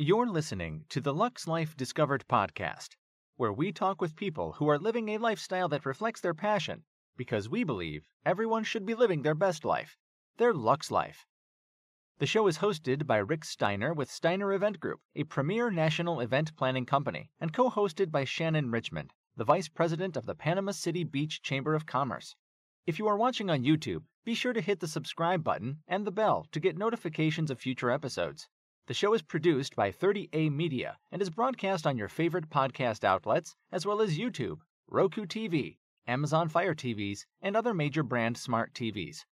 You're listening to the Lux Life Discovered podcast, where we talk with people who are living a lifestyle that reflects their passion because we believe everyone should be living their best life, their Lux Life. The show is hosted by Rick Steiner with Steiner Event Group, a premier national event planning company, and co hosted by Shannon Richmond, the Vice President of the Panama City Beach Chamber of Commerce. If you are watching on YouTube, be sure to hit the subscribe button and the bell to get notifications of future episodes. The show is produced by 30A Media and is broadcast on your favorite podcast outlets, as well as YouTube, Roku TV, Amazon Fire TVs, and other major brand smart TVs.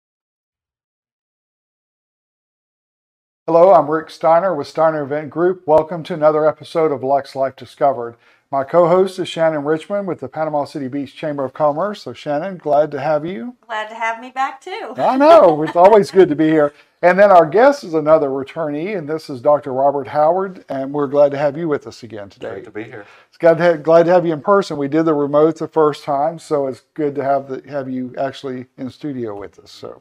Hello, I'm Rick Steiner with Steiner Event Group. Welcome to another episode of Lux Life Discovered. My co host is Shannon Richmond with the Panama City Beach Chamber of Commerce. So, Shannon, glad to have you. Glad to have me back too. I know, it's always good to be here. And then our guest is another returnee, and this is Dr. Robert Howard, and we're glad to have you with us again today. Great to be here. It's glad to have, glad to have you in person. We did the remote the first time, so it's good to have the, have you actually in studio with us. So,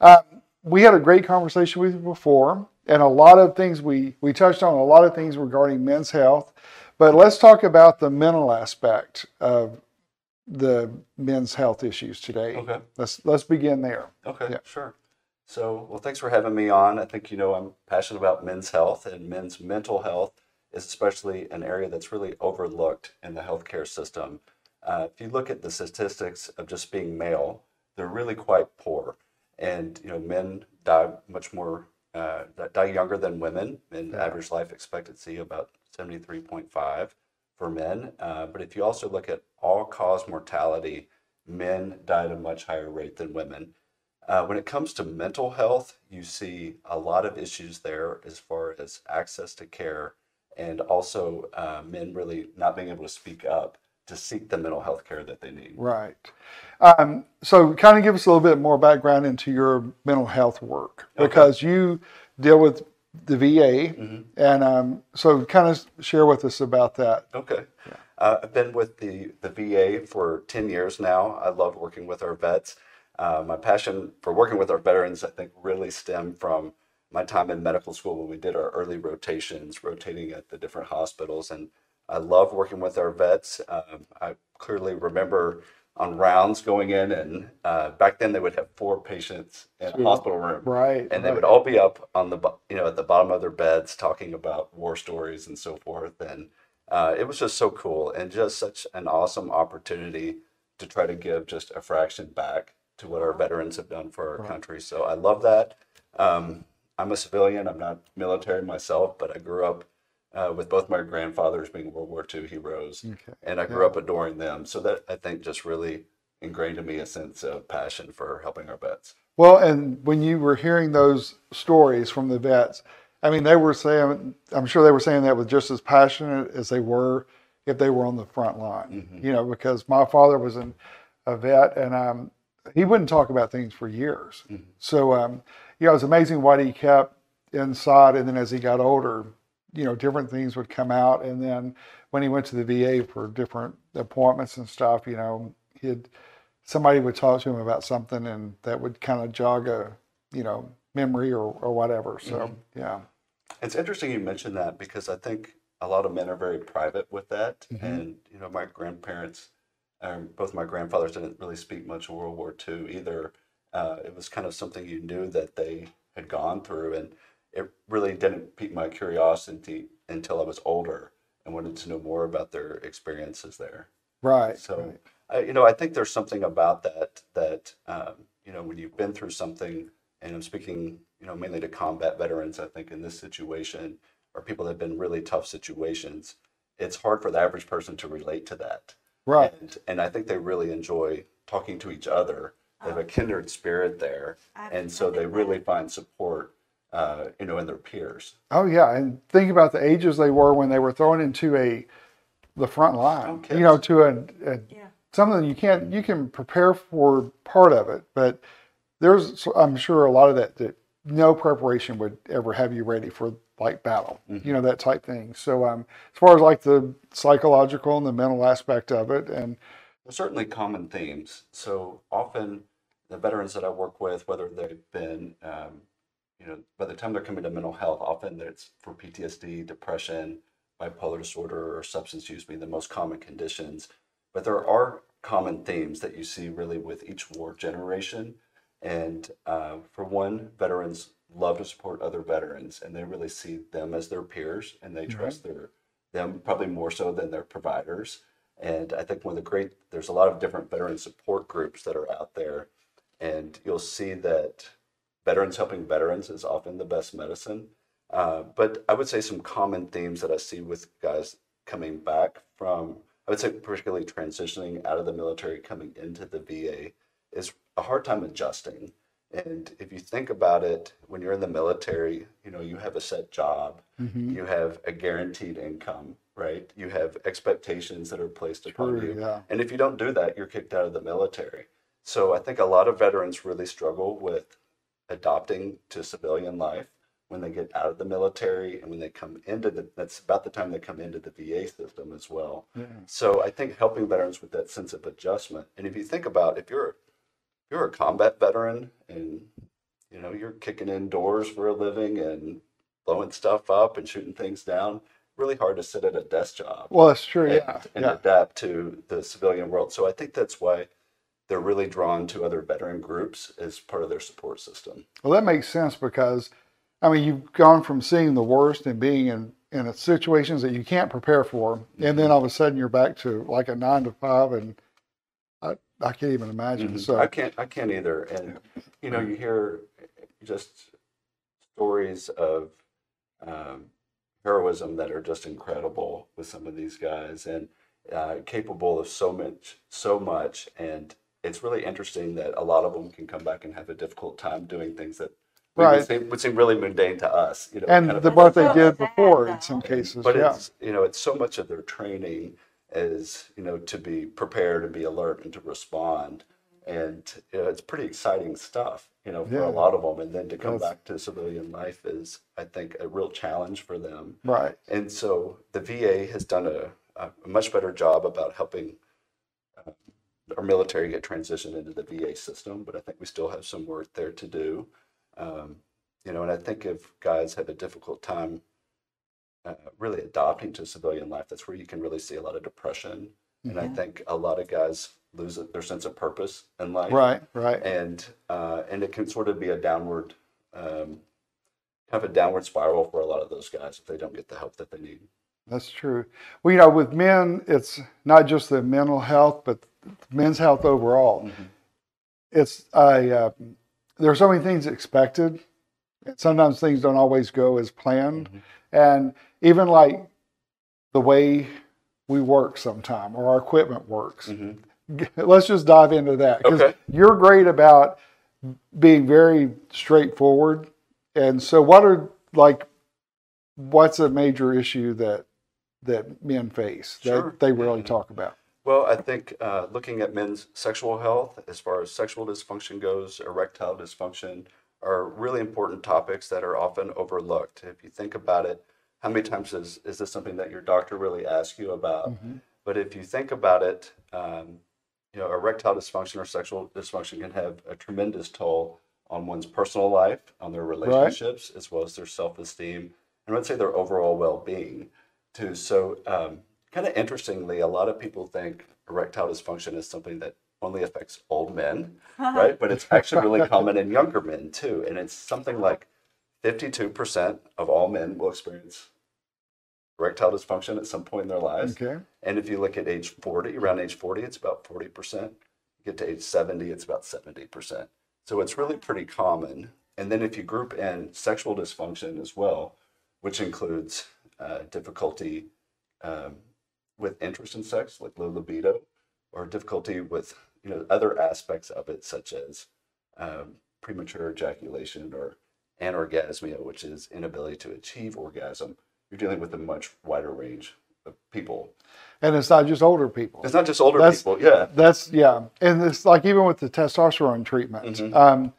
um, we had a great conversation with you before, and a lot of things we we touched on a lot of things regarding men's health, but let's talk about the mental aspect of the men's health issues today. Okay. Let's let's begin there. Okay, Yeah. sure. So, well, thanks for having me on. I think you know I'm passionate about men's health and men's mental health is especially an area that's really overlooked in the healthcare system. Uh, if you look at the statistics of just being male, they're really quite poor, and you know men die much more uh, die younger than women. In Yeah. average life expectancy about 73.5 for men. Uh, but if you also look at all cause mortality, men die at a much higher rate than women. Uh, when it comes to mental health, you see a lot of issues there as far as access to care and also uh, men really not being able to speak up to seek the mental health care that they need. Right. Um, so, kind of give us a little bit more background into your mental health work Okay. because you deal with the VA, Mhm. and um, so kind of share with us about that. Okay. Uh, I've been with the, the VA for 10 years now. I love working with our vets. Uh, my passion for working with our veterans, I think, really stemmed from my time in medical school when we did our early rotations, rotating at the different hospitals. And I love working with our vets. Um, I clearly remember on rounds going in, and uh, back then they would have four patients in a hospital room Right. and they would all be up on the you know at the bottom of their beds talking about war stories and so forth and uh, it was just so cool and just such an awesome opportunity to try to give just a fraction back to what our veterans have done for our Right. country so i love that um, i'm a civilian i'm not military myself but i grew up uh, with both my grandfathers being world war ii heroes Okay. and i grew up adoring them so that i think just really ingrained in me a sense of passion for helping our vets Well, and when you were hearing those stories from the vets, I mean, they were saying, I'm sure they were saying that with just as passionate as they were if they were on the front line. Mhm. You know, because my father was an, a vet, and um, he wouldn't talk about things for years. Mhm. So, um, you know, it was amazing what he kept inside, and then as he got older, you know, different things would come out, and then when he went to the VA for different appointments and stuff, you know, he'd somebody would talk to him about something and that would kind of jog a you know memory or, or whatever so Mhm. yeah It's interesting you mentioned that because I think a lot of men are very private with that. Mhm. And, you know, my grandparents, um, both my grandfathers didn't really speak much of World War II either. Uh, it was kind of something you knew that they had gone through. And it really didn't pique my curiosity until I was older and wanted to know more about their experiences there. right So, right. I, you know, I think there's something about that that um, you know when you've been through something, and I'm speaking, you know, mainly to combat veterans. I think in this situation, or people that have been really tough situations, it's hard for the average person to relate to that. Right And and I think they really enjoy talking to each other. They have a kindred spirit there, and so they really find support, uh, you know, in their peers. oh yeah and think about the ages they were when they were thrown into a the front line Okay. you know to a, a Yeah. something you can't you can prepare for part of it but there's i'm sure a lot of that that no preparation would ever have you ready for like battle you know that type thing so um as far as like the psychological and the mental aspect of it and There's certainly common themes. So often, the veterans that I work with, whether they've been um, you know, by the time they're coming to mental health, often it's for PTSD, depression, bipolar disorder, or substance use being the most common conditions. But there are common themes that you see really with each war generation. And uh, for one, veterans love to support other veterans, and they really see them as their peers, and they trust their them probably more so than their providers. And I think one of the great there's a lot of different veteran support groups that are out there, and you'll see that veterans helping veterans is often the best medicine. Uh, but I would say some common themes that I see with guys coming back from, I would say particularly transitioning out of the military, coming into the VA, is a hard time adjusting. And if you think about it, when you're in the military, you know, you have a set job, Mm-hmm. you have a guaranteed income, right? You have expectations that are placed upon True, you. yeah. And if you don't do that, you're kicked out of the military. So I think a lot of veterans really struggle with adopting to civilian life when they get out of the military and when they come into the that's about the time they come into the VA system as well. Yeah. So I think helping veterans with that sense of adjustment. And if you think about if you're you're a combat veteran and you know you're kicking in doors for a living and blowing stuff up and shooting things down, really hard to sit at a desk job Well, that's true. and, Yeah. and yeah. adapt to the civilian world. So I think that's why they're really drawn to other veteran groups as part of their support system. Well, that makes sense because, I mean, you've gone from seeing the worst and being in, in situations that you can't prepare for, and then mm-hmm. all of a sudden you're back to like a nine to five, and I, can't even imagine. Mhm. So, I can't I can't either. And you know, you hear just stories of um, heroism that are just incredible with some of these guys and uh, capable of so much so much and it's really interesting that a lot of them can come back and have a difficult time doing things that we would, Right. seem, would seem really mundane to us you know and kind of the what they did before in some cases. but yeah. it's you know it's so much of their training is you know to be prepared and be alert and to respond. And you know, it's pretty exciting stuff you know for Yeah. a lot of them and then to come That's- back to civilian life is i think a real challenge for them. Right. and so the va has done a, a much better job about helping uh, our military get transitioned into the va system but i think we still have some work there to do. Um, you know and i think if guys have a difficult time uh, really adopting to civilian life, that's where you can really see a lot of depression. And I Mhm. think a lot of guys lose their sense of purpose in life. Right. Right. And uh, and it can sort of be a downward, um, kind of a downward spiral for a lot of those guys if they don't get the help that they need. That's true. Well, you know, with men, it's not just the mental health, but men's health overall. It's a uh, there are so many things expected. and Sometimes things don't always go as planned, Mhm. and even like the way we work sometime or our equipment works. Mhm. Let's just dive into that because Okay. you're great about being very straightforward. And so, what are like, what's a major issue that that men face that Sure. they really Mhm. talk about? Well, I think uh, looking at men's sexual health, as far as sexual dysfunction goes, erectile dysfunction, are really important topics that are often overlooked. If you think about it, how many times is, is this something that your doctor really asks you about? Mhm. But if you think about it, um, you know, erectile dysfunction or sexual dysfunction can have a tremendous toll on one's personal life, on their relationships, as well as their self-esteem, and I'd say their overall well-being too. So, um, kind of interestingly, a lot of people think erectile dysfunction is something that only affects old men, right? But it's actually really common in younger men too, and it's something like 52% of all men will experience erectile dysfunction at some point in their lives. Okay. And if you look at age 40, around age 40, it's about 40%. get to age 70, it's about 70%. So it's really pretty common. And then if you group in sexual dysfunction as well, which includes uh, difficulty um, with interest in sex, like low libido, or difficulty with you know other aspects of it, such as um, premature ejaculation or anorgasmia, which is inability to achieve orgasm, you're dealing with a much wider range of people. And it's not just older people. It's not just older That's- people, yeah. That's yeah, and it's like even with the testosterone treatment, Mhm. um,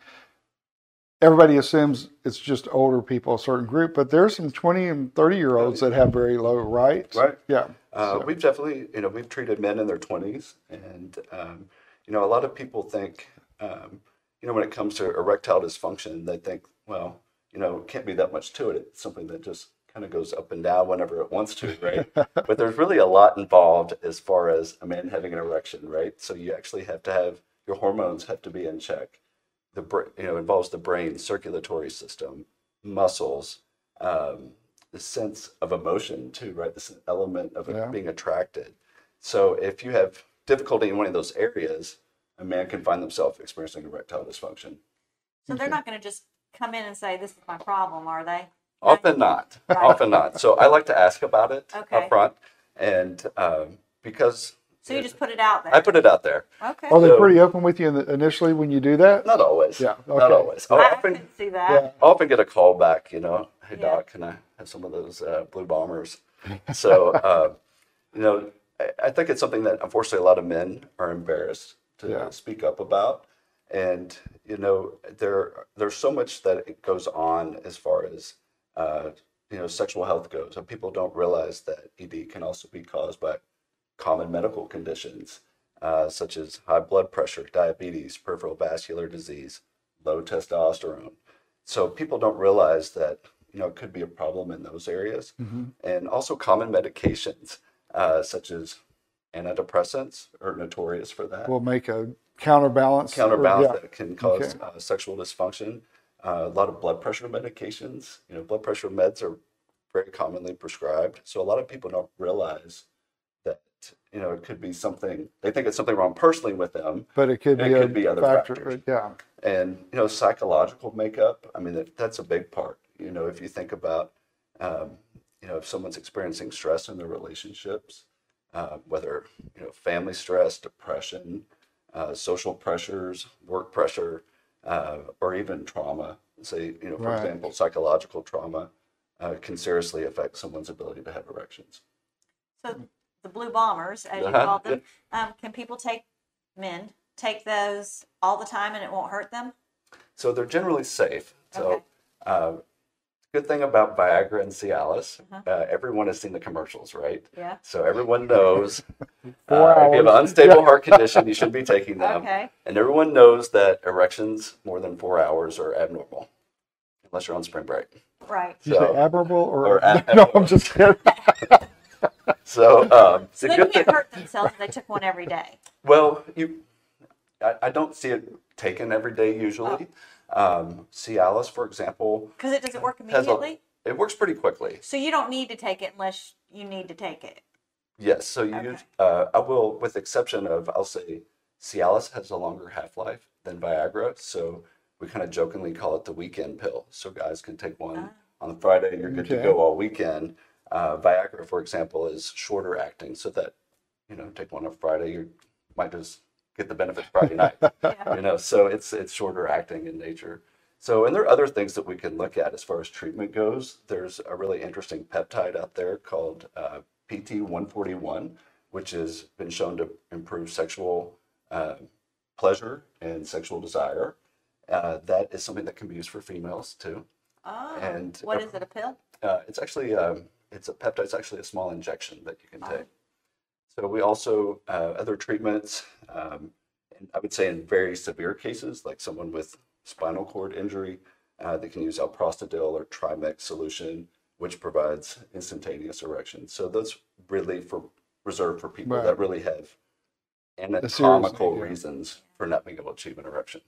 everybody assumes it's just older people, a certain group, but there's some twenty and thirty year olds that have very low, right? Right. Yeah. Uh, So- We've definitely, you know, we've treated men in their 20s, and um, you know, a lot of people think, um, you know, when it comes to erectile dysfunction, they think, well, you know, can't be that much to it. It's something that just kind of goes up and down whenever it wants to, right? but there's really a lot involved as far as a man having an erection, right? So you actually have to have your hormones have to be in check. The br- you know involves the brain, circulatory system, muscles, um, the sense of emotion too, right? This element of Yeah. being attracted. So if you have difficulty in one of those areas, a man can find themselves experiencing erectile dysfunction. So they're not going to just come in and say, "This is my problem," are they? Often not. Right. Often not. So I like to ask about it Okay. up front, and um, because So you just put it out there. I put it out there. okay. Are they So- pretty open with you in the, initially when you do that? Not always. Yeah, Not always. I I often, see that. Yeah. I often get a call back. You know, hey Yeah. doc, can I have some of those uh, blue bombers? So uh, you know, I, I think it's something that unfortunately a lot of men are embarrassed to Yeah. speak up about. And you know, there there's so much that it goes on as far as uh, you know sexual health goes, and people don't realize that ED can also be caused by common medical conditions uh, such as high blood pressure, diabetes, peripheral vascular disease, low testosterone. So people don't realize that you know it could be a problem in those areas, and also common medications uh, such as antidepressants are notorious for that We'll make a counterbalance. or- counterbalance yeah. that can cause Okay. uh, sexual dysfunction. Uh, a lot of blood pressure medications. You know, blood pressure meds are very commonly prescribed. So a lot of people don't realize that you know it could be something. They think it's something wrong personally with them, But it could be a could be other factor. factors. Yeah. and you know psychological makeup. I mean that, that's a big part. You know, if you think about um, you know if someone's experiencing stress in their relationships, uh, whether you know family stress, depression, uh, social pressures, work pressure, uh, or even trauma. Say you know, for Right. example, psychological trauma uh, can seriously affect someone's ability to have erections. So the blue bombers, as you Uh-huh, call them, um, can people take men take those all the time and it won't hurt them? So they're generally safe. So, Okay. uh, good thing about Viagra and Cialis, Uh-huh. uh, everyone has seen the commercials, right? Yeah. So everyone knows uh, if you have an unstable heart condition, you should be taking them. Okay. And everyone knows that erections more than four hours are abnormal, unless you're on spring break. Right. Did you say admirable or, or a- no? I'm just kidding. So, um, So they can't thing, hurt themselves if they took one every day. well, you, I, I don't see it taken every day usually. Oh. Um, Cialis, for example, Because it doesn't work has a, immediately. it works pretty quickly. So you don't need to take it unless you need to take it. Yes, so you Okay. uh, I will, with exception of, I'll say, Cialis has a longer half life than Viagra, so we kind of jokingly call it the weekend pill. So guys can take one Ah. on Friday, and you're good to go all weekend. Uh, Viagra, for example, is shorter acting, so that you know, take one on Friday, you might just get the benefit Friday night. Yeah. you know, so it's it's shorter acting in nature. So, and there are other things that we can look at as far as treatment goes. There's a really interesting peptide out there called uh, PT141, which has been shown to improve sexual uh, pleasure and sexual desire. Uh, that is something that can be used for females too. Oh. And- what is it? A pill? Uh, it's actually um, it's a peptide. It's actually a small injection that you can Oh. take. So we also uh, other treatments. Um, and I would say in very severe cases, like someone with spinal cord injury, uh, they can use alprostadil or Trimix solution, which provides instantaneous erection. So that's really for reserved for people Right. that really have anatomical need, yeah. reasons for not being able to achieve an erection.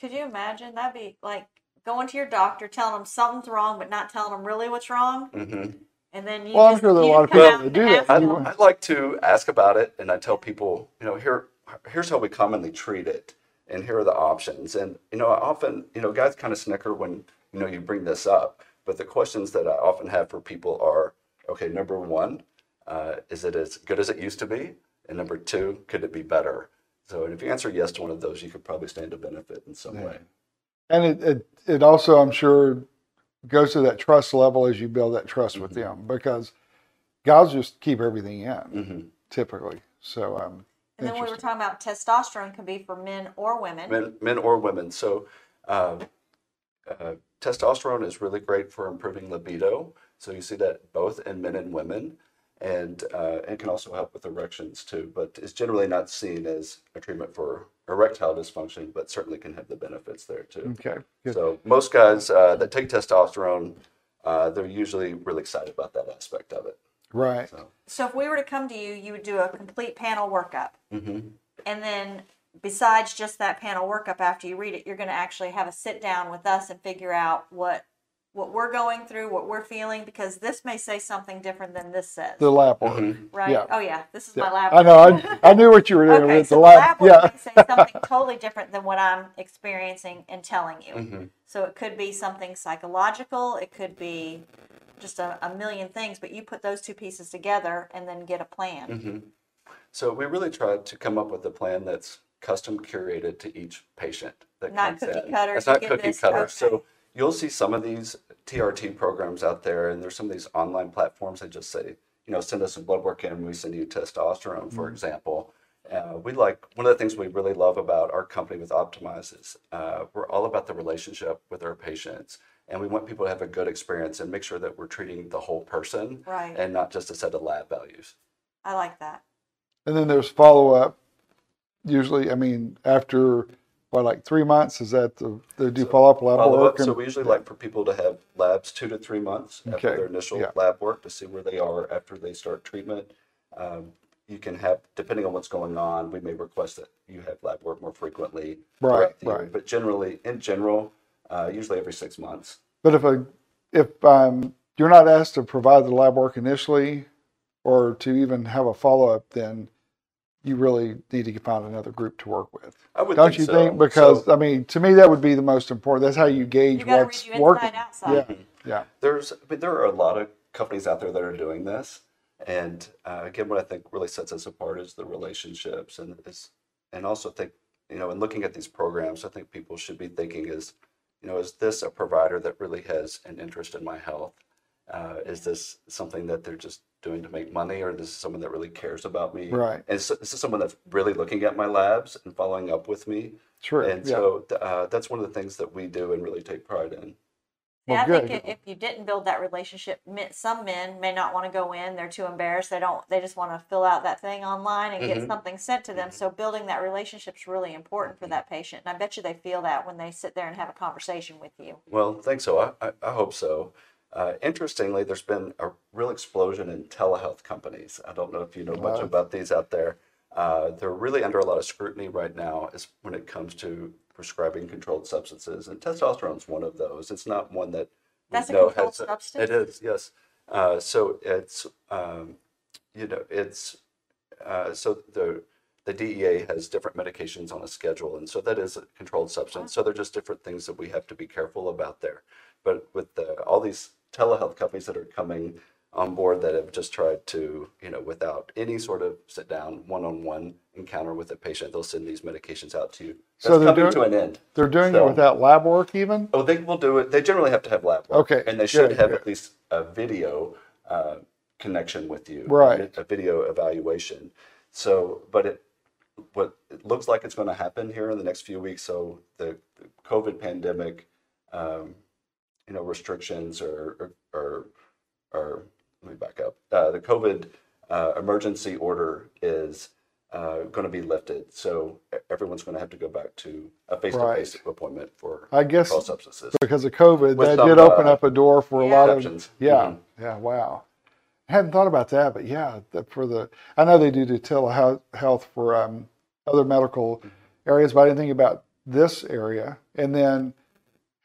Could you imagine? That'd be like going to your doctor, telling them something's wrong, but not telling them really what's wrong, hmm and then you. Well, I'm sure there are a lot of people that do that. ask I, You them. want- I'd like to ask about it, and I tell people, you know, here, here's how we commonly treat it, and here are the options. And you know, I often, you know, guys kind of snicker when you know you bring this up, but the questions that I often have for people are, okay, number one, uh, is it as good as it used to be? And number two, could it be better? So, and if you answer yes to one of those, you could probably stand to benefit in some Yeah. way. And it, it, it also, I'm sure, goes to that trust level as you build that trust with Mm-hmm. them because guys just keep everything in hmm typically. So, um, And then we were talking about testosterone can be for men or women. men, men or women. So, um, uh, testosterone is really great for improving libido. So you see that both in men and women. And uh, it can also help with erections too. But it's generally not seen as a treatment for erectile dysfunction, but certainly can have the benefits there too. Okay. Good. So most guys uh, that take testosterone, uh, they're usually really excited about that aspect of it. Right. So, So if we were to come to you, you would do a complete panel workup. mhm. And then besides just that panel workup after you read it, you're going to actually have a sit down with us and figure out what what we're going through, what we're feeling because this may say something different than this says. The lap work. Mhm. right? yeah. Oh yeah, this is Yeah. my lab. I know. I, I knew what you were doing Okay, with so the the lap. lab work Yeah. may say something totally different than what I'm experiencing and telling you. Mhm. So it could be something psychological. It could be just a, a million things. But you put those two pieces together and then get a plan. Mhm. So we really tried to come up with a plan that's custom curated to each patient that Not comes cookie in. cutter, It's not cookie this, cutter. okay. So you'll see some of these TRT programs out there, and there's some of these online platforms that just say, you know, send us some blood work in, and we send you testosterone, for example. Uh, we like one of the things we really love about our company with Optimize is uh, we're all about the relationship with our patients, and we want people to have a good experience and make sure that we're treating the whole person Right. and not just a set of lab values. I like that. And then there's follow up. Usually, I mean, after what, like three months, is that the they do So, follow up lab Follow work? up. So we usually like for people to have labs two to three months Okay, after their initial yeah. lab work to see where they are after they start treatment. Um, you can have, depending on what's going on, we may request that you have lab work more frequently. Right, throughout the year. right. But generally, in general, uh, usually every six months. But if a if um, you're not asked to provide the lab work initially, or to even have a follow up, then you really need to find another group to work with. I would Don't think you so. think? Because So I mean, to me, that would be the most important. That's how you gauge You got read what's you working. inside outside. Yeah, yeah. there's, I mean, there are a lot of companies out there that are doing this. And uh, again, what I think really sets us apart is the relationships and is, and also think, you know, in looking at these programs, I think people should be thinking is, you know, is this a provider that really has an interest in my health? Uh, is this something that they're just doing to make money, or this is someone that really cares about me? Right. And so, this is someone that's really looking at my labs and following up with me. True. And yeah. so uh, that's one of the things that we do and really take pride in. Yeah, Well, I think good. i- if you didn't build that relationship, some men may not want to go in. They're too embarrassed. They don't. They just want to fill out that thing online and get Mhm. something sent to them. So building that relationship is really important for that patient. And I bet you they feel that when they sit there and have a conversation with you. Well, thanks. So I, I, I hope so. Uh, interestingly, there's been a real explosion in telehealth companies. I don't know if you know much about these out there. Uh, they're really under a lot of scrutiny right now as when it comes to prescribing controlled substances, and testosterone is one of those. It's not one that That's a know controlled has a- substance? It is, yes. Uh, so it's um, you know it's uh, so the the DEA has different medications on a schedule, and so that is a controlled substance. So they're just different things that we have to be careful about there. But with the, all these telehealth companies that are coming on board that have just tried to, you know, without any sort of sit down one on one encounter with a patient, they'll send these medications out to you. That's So they're coming doing- to an end. They're doing So- it without lab work, even. Oh, they will do it. They generally have to have lab work. Okay, And they should good, have good. at least a video uh, connection with you. Right. A video evaluation. So, but it, what it looks like it's going to happen here in the next few weeks. So the, the COVID pandemic, um, you know, restrictions or, or, or, or let me back up. Uh, the COVID uh, emergency order is uh, going to be lifted. So everyone's going to have to go back to a face-to-face appointment for I guess controlled substances. because of COVID, With that some, did open uh, up a door for a Yeah. lot of yeah, Mhm. yeah. Wow, I hadn't thought about that, but yeah, that for the I know they do the telehealth for um, other medical areas, but I didn't think about this area and then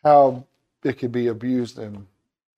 how it could be abused in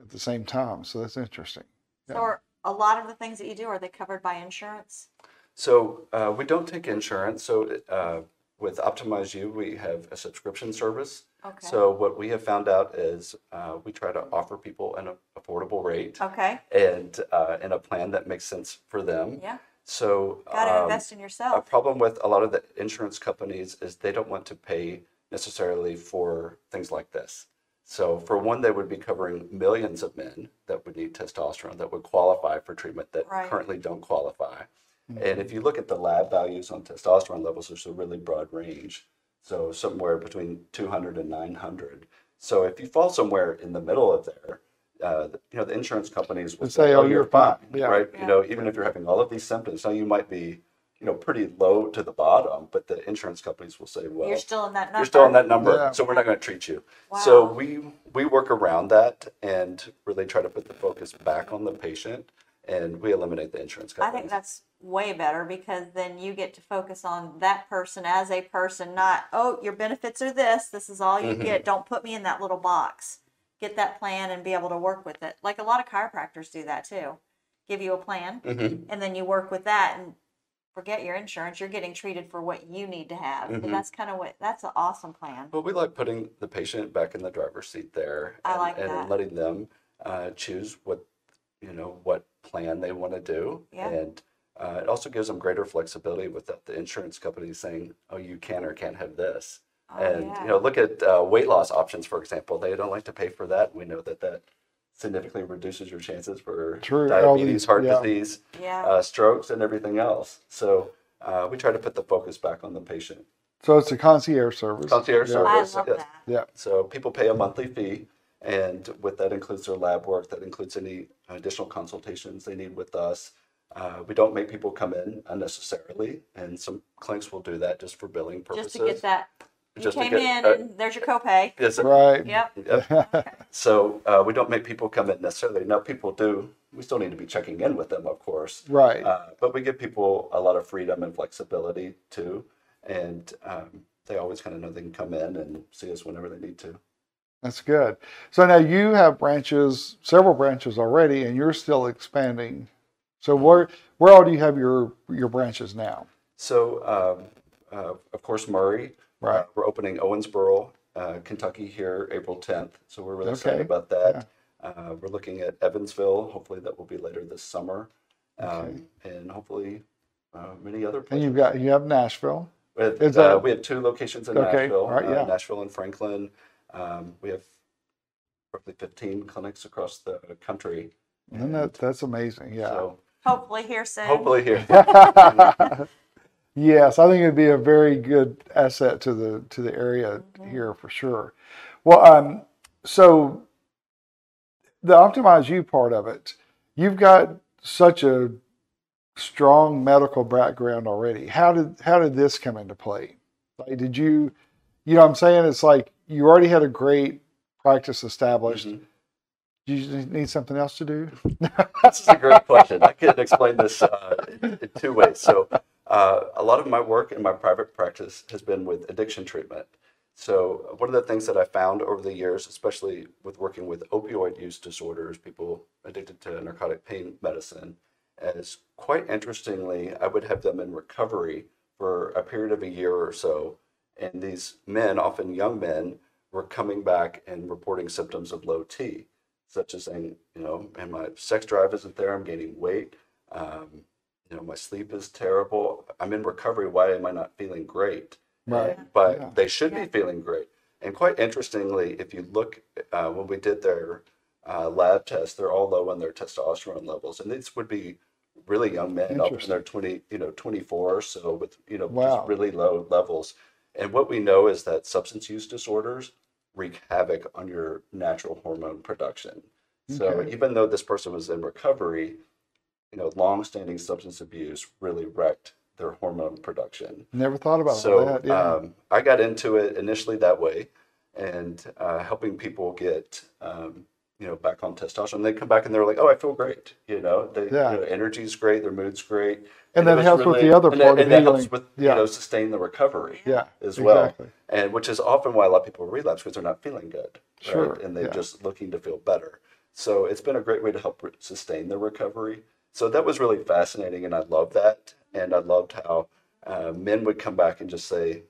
at the same time. So that's interesting. So are a lot of the things that you do are they covered by insurance? So uh, we don't take insurance. So uh, with Optimize You, we have a subscription service. Okay. So what we have found out is uh, we try to offer people an affordable rate okay. and uh, in a plan that makes sense for them. Yeah. So Got to um, invest in yourself. a problem with a lot of the insurance companies is they don't want to pay necessarily for things like this. So for one, they would be covering millions of men that would need testosterone that would qualify for treatment that Right. currently don't qualify. And if you look at the lab values on testosterone levels, there's a really broad range. So somewhere between 200 and 900. So if you fall somewhere in the middle of there, uh, you know, the insurance companies will They say, "Oh, you're fine." Yeah. right? Yeah. You know, even if you're having all of these symptoms, now you might be, you know, pretty low to the bottom, but the insurance companies will say, well, You're still in that number. you're still in that number, Yeah. so we're not going to treat you. So we we work around that and really try to put the focus back on the patient, and we eliminate the insurance companies. I think that's way better because then you get to focus on that person as a person, not, oh, your benefits are this, this is all you Mhm. get. Don't put me in that little box. Get that plan and be able to work with it. Like a lot of chiropractors do that too. Give you a plan Mhm. and then you work with that and forget your insurance. You're getting treated for what you need to have. Mhm. that's kind of what that's an awesome plan. But we like putting the patient back in the driver's seat there, I and, like and that. letting them uh, choose what you know what plan they want to do, Yeah. and uh, it also gives them greater flexibility without the insurance company saying, "Oh, you can or can't have this." Oh, and yeah. you know, look at uh, weight loss options, for example. They don't like to pay for that. We know that that significantly reduces your chances for True, diabetes, these- heart yeah. disease, yeah. uh, strokes, and everything else. So uh, we try to put the focus back on the patient. So it's a concierge service. Concierge Yeah. I service, love yes. that. Yeah. So people pay a monthly fee, and with that includes their lab work. That includes any additional consultations they need with us. Uh, we don't make people come in unnecessarily, and some clinics will do that just for billing purposes. Just to get that. You Just to came get- in uh, and there's your copay. Yes, Right. Yep. Yep. So uh, we don't make people come in necessarily. Now people do. We still need to be checking in with them, of course. Right. Uh, but we give people a lot of freedom and flexibility too, and um, they always kind of know they can come in and see us whenever they need to. That's good. So now you have branches, several branches already, and you're still expanding. So where where all do you have your your branches now? So, um, uh, of course, Murray. Right. Uh, we're opening Owensboro, uh, Kentucky here April 10th. So we're really excited about that. Uh, we're looking at Evansville. Hopefully, that will be later this summer. Um, And hopefully, uh, many other And places. you've got you have Nashville. We have, Is uh, that- we have two locations in Okay, Nashville, all right, uh, yeah. Nashville and Franklin. Um, we have roughly 15 clinics across the country. And that that's amazing. Yeah. So Hopefully here soon. hopefully here. yes, I think it'd be a very good asset to the to the area here for sure. Well, um, so the optimize you part of it, you've got such a strong medical background already. How did how did this come into play? Like, did you, you know, what I'm saying it's like you already had a great practice established. Mhm. Do you need something else to do? This is a great question. I can explain this uh, in, in two ways. So, uh, a lot of my work in my private practice has been with addiction treatment. So, one of the things that I found over the years, especially with working with opioid use disorders, people addicted to narcotic pain medicine, is quite interestingly, I would have them in recovery for a period of a year or so. And these men, often young men, were coming back and reporting symptoms of low T such as saying, you know, and my sex drive isn't there, I'm gaining weight, um, you know, my sleep is terrible, I'm in recovery, why am I not feeling great? Right. But Yeah. they should Yeah. be feeling great. And quite interestingly, if you look, uh, when we did their uh, lab tests, they're all low on their testosterone levels. And these would be really young men up in Interesting. their 20, you know, 24 or so with, you know, Wow. just really low levels. And what we know is that substance use disorders wreak havoc on your natural hormone production. So Okay. even though this person was in recovery, you know, long-standing substance abuse really wrecked their hormone production. Never thought about So that. Yeah. um, I got into it initially that way, and uh, helping people get um, you know back on testosterone. They come back and they're like, "Oh, I feel great." You know, they, Yeah. you know, energy's great, their mood's great, And it that helps with the other part that, of and that helps with Yeah. you know sustain the recovery yeah. as well, Exactly. and which is often why a lot of people relapse because they're not feeling good, Sure, right? And they're yeah. just looking to feel better. So it's been a great way to help re- sustain the recovery. So that was really fascinating, and I loved that. And I loved how uh, men would come back and just say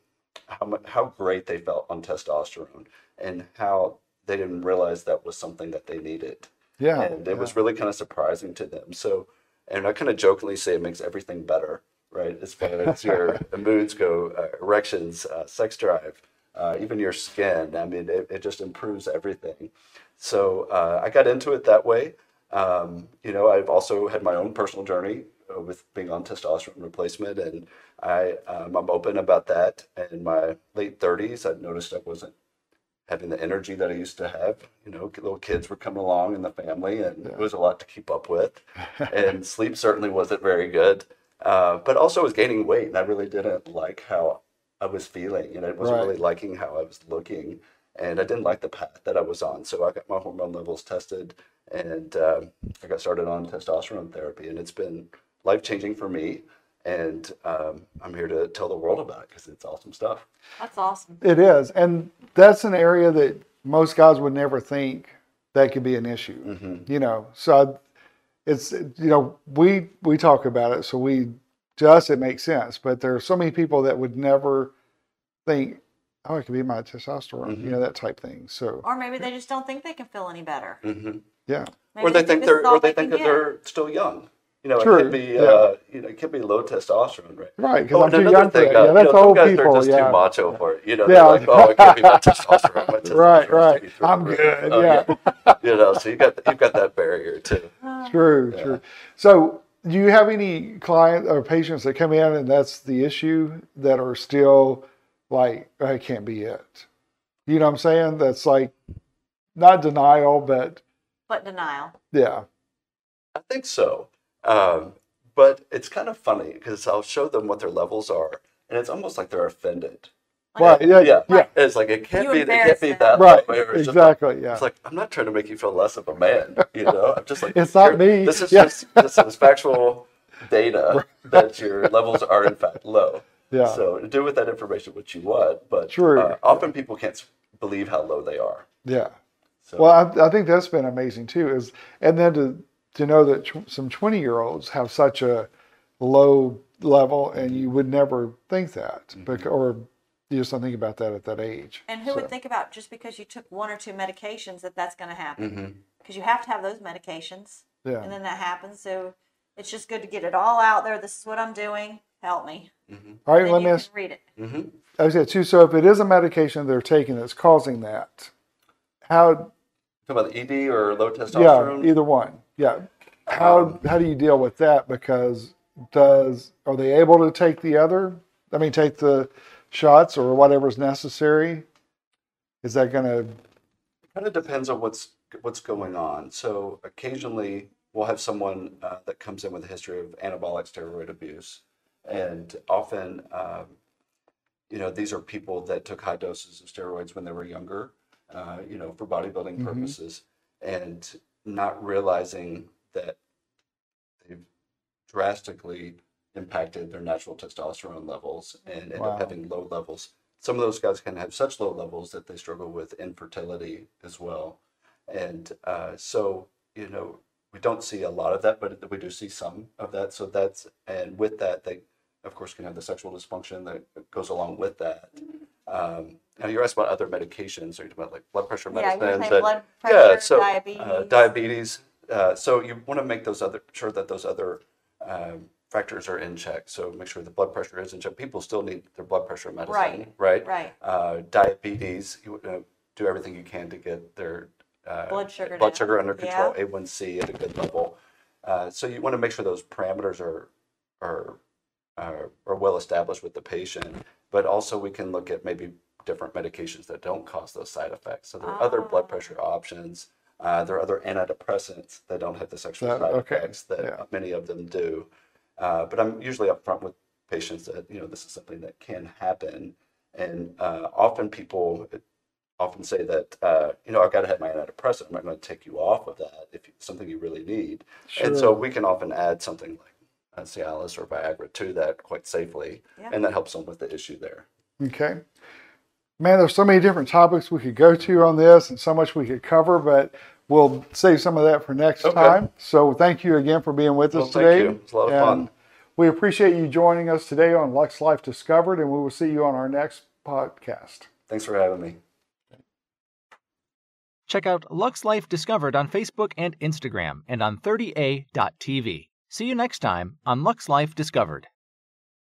how how great they felt on testosterone, and how they didn't realize that was something that they needed Yeah. and it was really kind of surprising to them. So, and I kind of jokingly say it makes everything better, right? As far as your moods go, uh, erections, uh, sex drive, uh, even your skin. I mean, it, it just improves everything. So uh, I got into it that way. Um, you know, I've also had my own personal journey uh, with being on testosterone replacement, and I um, I'm open about that. In my late 30s, I noticed I wasn't having the energy that I used to have. You know, little kids were coming along in the family, and it was a lot to keep up with. and sleep certainly wasn't very good. Uh, but also, I was gaining weight, and I really didn't like how I was feeling. And I wasn't Right. really liking how I was looking, and I didn't like the path that I was on. So I got my hormone levels tested, and um, I got started on testosterone therapy, and it's been life changing for me. And um, I'm here to tell the world about it because it's awesome stuff. That's awesome. It is, and that's an area that most guys would never think that could be an issue. You know, so I, it's you know we we talk about it, so we to us it makes sense. But there are so many people that would never think, oh, it could be my testosterone, you know, that type thing. So Or maybe they just don't think they can feel any better. hmm yeah, Maybe or they think they're, or they think that they're still young. You know, True, it could be, yeah. uh, you know, it could be low testosterone, right? right. Because Oh, I'm and too another young for thing, that. uh, Yeah, you that's know, some old guys people. are just yeah. too macho for it. You know, Yeah. they're like, oh, it can't be my testosterone. My Right, right. to be through I'm good, Oh, yeah. you know, so you got you've got that barrier too. True, true. So, do you have any clients or patients that come in and that's the issue that are still like, I can't be it? You know what I'm saying? That's like not denial, but But denial. yeah, I think so. Um, but it's kind of funny because I'll show them what their levels are, and it's almost like they're offended. right, yeah, yeah, Yeah, it's like it can't You be. It can't embarrass be them. that right, way. it's like- exactly, yeah. It's like I'm not trying to make you feel less of a man. You know, I'm just like It's not here- me. This is Yeah. just this is factual data that your levels are in fact low. Yeah. So do with that information what you want, but True. uh, often people can't believe how low they are. yeah. So Well, I, I think that's been amazing too. Is and then to to know that tw- some 20 year olds have such a low level, and you would never think that, Mm-hmm. bec- or you just don't think about that at that age. And who So, would think about just because you took one or two medications that that's going to happen? Mhm. Because you have to have those medications, Yeah. and then that happens. So it's just good to get it all out there. This is what I'm doing. Help me. All right, let me can ask. read it. mhm. I said too. So if it is a medication they're taking that's causing that, how? Talk about the ED or low testosterone? Yeah, either one. Yeah. How Um, how do you deal with that? Because does are they able to take the other? I mean, take the shots or whatever's necessary. Is that going to? kind of depends on what's what's going on. So occasionally we'll have someone uh, that comes in with a history of anabolic steroid abuse, and often, um, you know, these are people that took high doses of steroids when they were younger, uh, you know, for bodybuilding Mhm. purposes, and not realizing that they've drastically impacted their natural testosterone levels and end Wow. up having low levels. Some of those guys can have such low levels that they struggle with infertility as well. And uh, so, you know, we don't see a lot of that, but we do see some of that. So that's, and with that, they, of course, can have the sexual dysfunction that goes along with that. Um, now, you're asked about other medications. Are you talking about like blood pressure Yeah, medicines? that- blood pressure, yeah, so diabetes. Uh, diabetes. Uh, so you want to make those other sure that those other um, factors are in check. So make sure the blood pressure is in check. People still need their blood pressure medicine, Right, right? right. Uh, diabetes. You uh, do everything you can to get their uh, Blood sugar blood down. sugar under control, Yeah. A1C at a good level. Uh, so you want to make sure those parameters are are are, are well established with the patient. But also we can look at maybe different medications that don't cause those side effects. So there are other blood Ah. pressure options. Uh, there are other antidepressants that don't have the sexual That- side okay, effects that yeah. many of them do. Uh, but I'm usually upfront with patients that you know this is something that can happen, and uh, often people often say that uh, you know I've got to have my antidepressant. I'm not going to take you off of that if it's something you really need. Sure. And so we can often add something like uh, Cialis or Viagra to that quite safely, Yeah. and that helps them with the issue there. Okay. Man, there's so many different topics we could go to on this and so much we could cover, but we'll save some of that for next Okay. time. So thank you again for being with us Well, thank today. you. It was a lot of And fun. We appreciate you joining us today on Lux Life Discovered, and we will see you on our next podcast. Thanks for having me. Check out Lux Life Discovered on Facebook and Instagram and on 30a.tv. See you next time on Lux Life Discovered.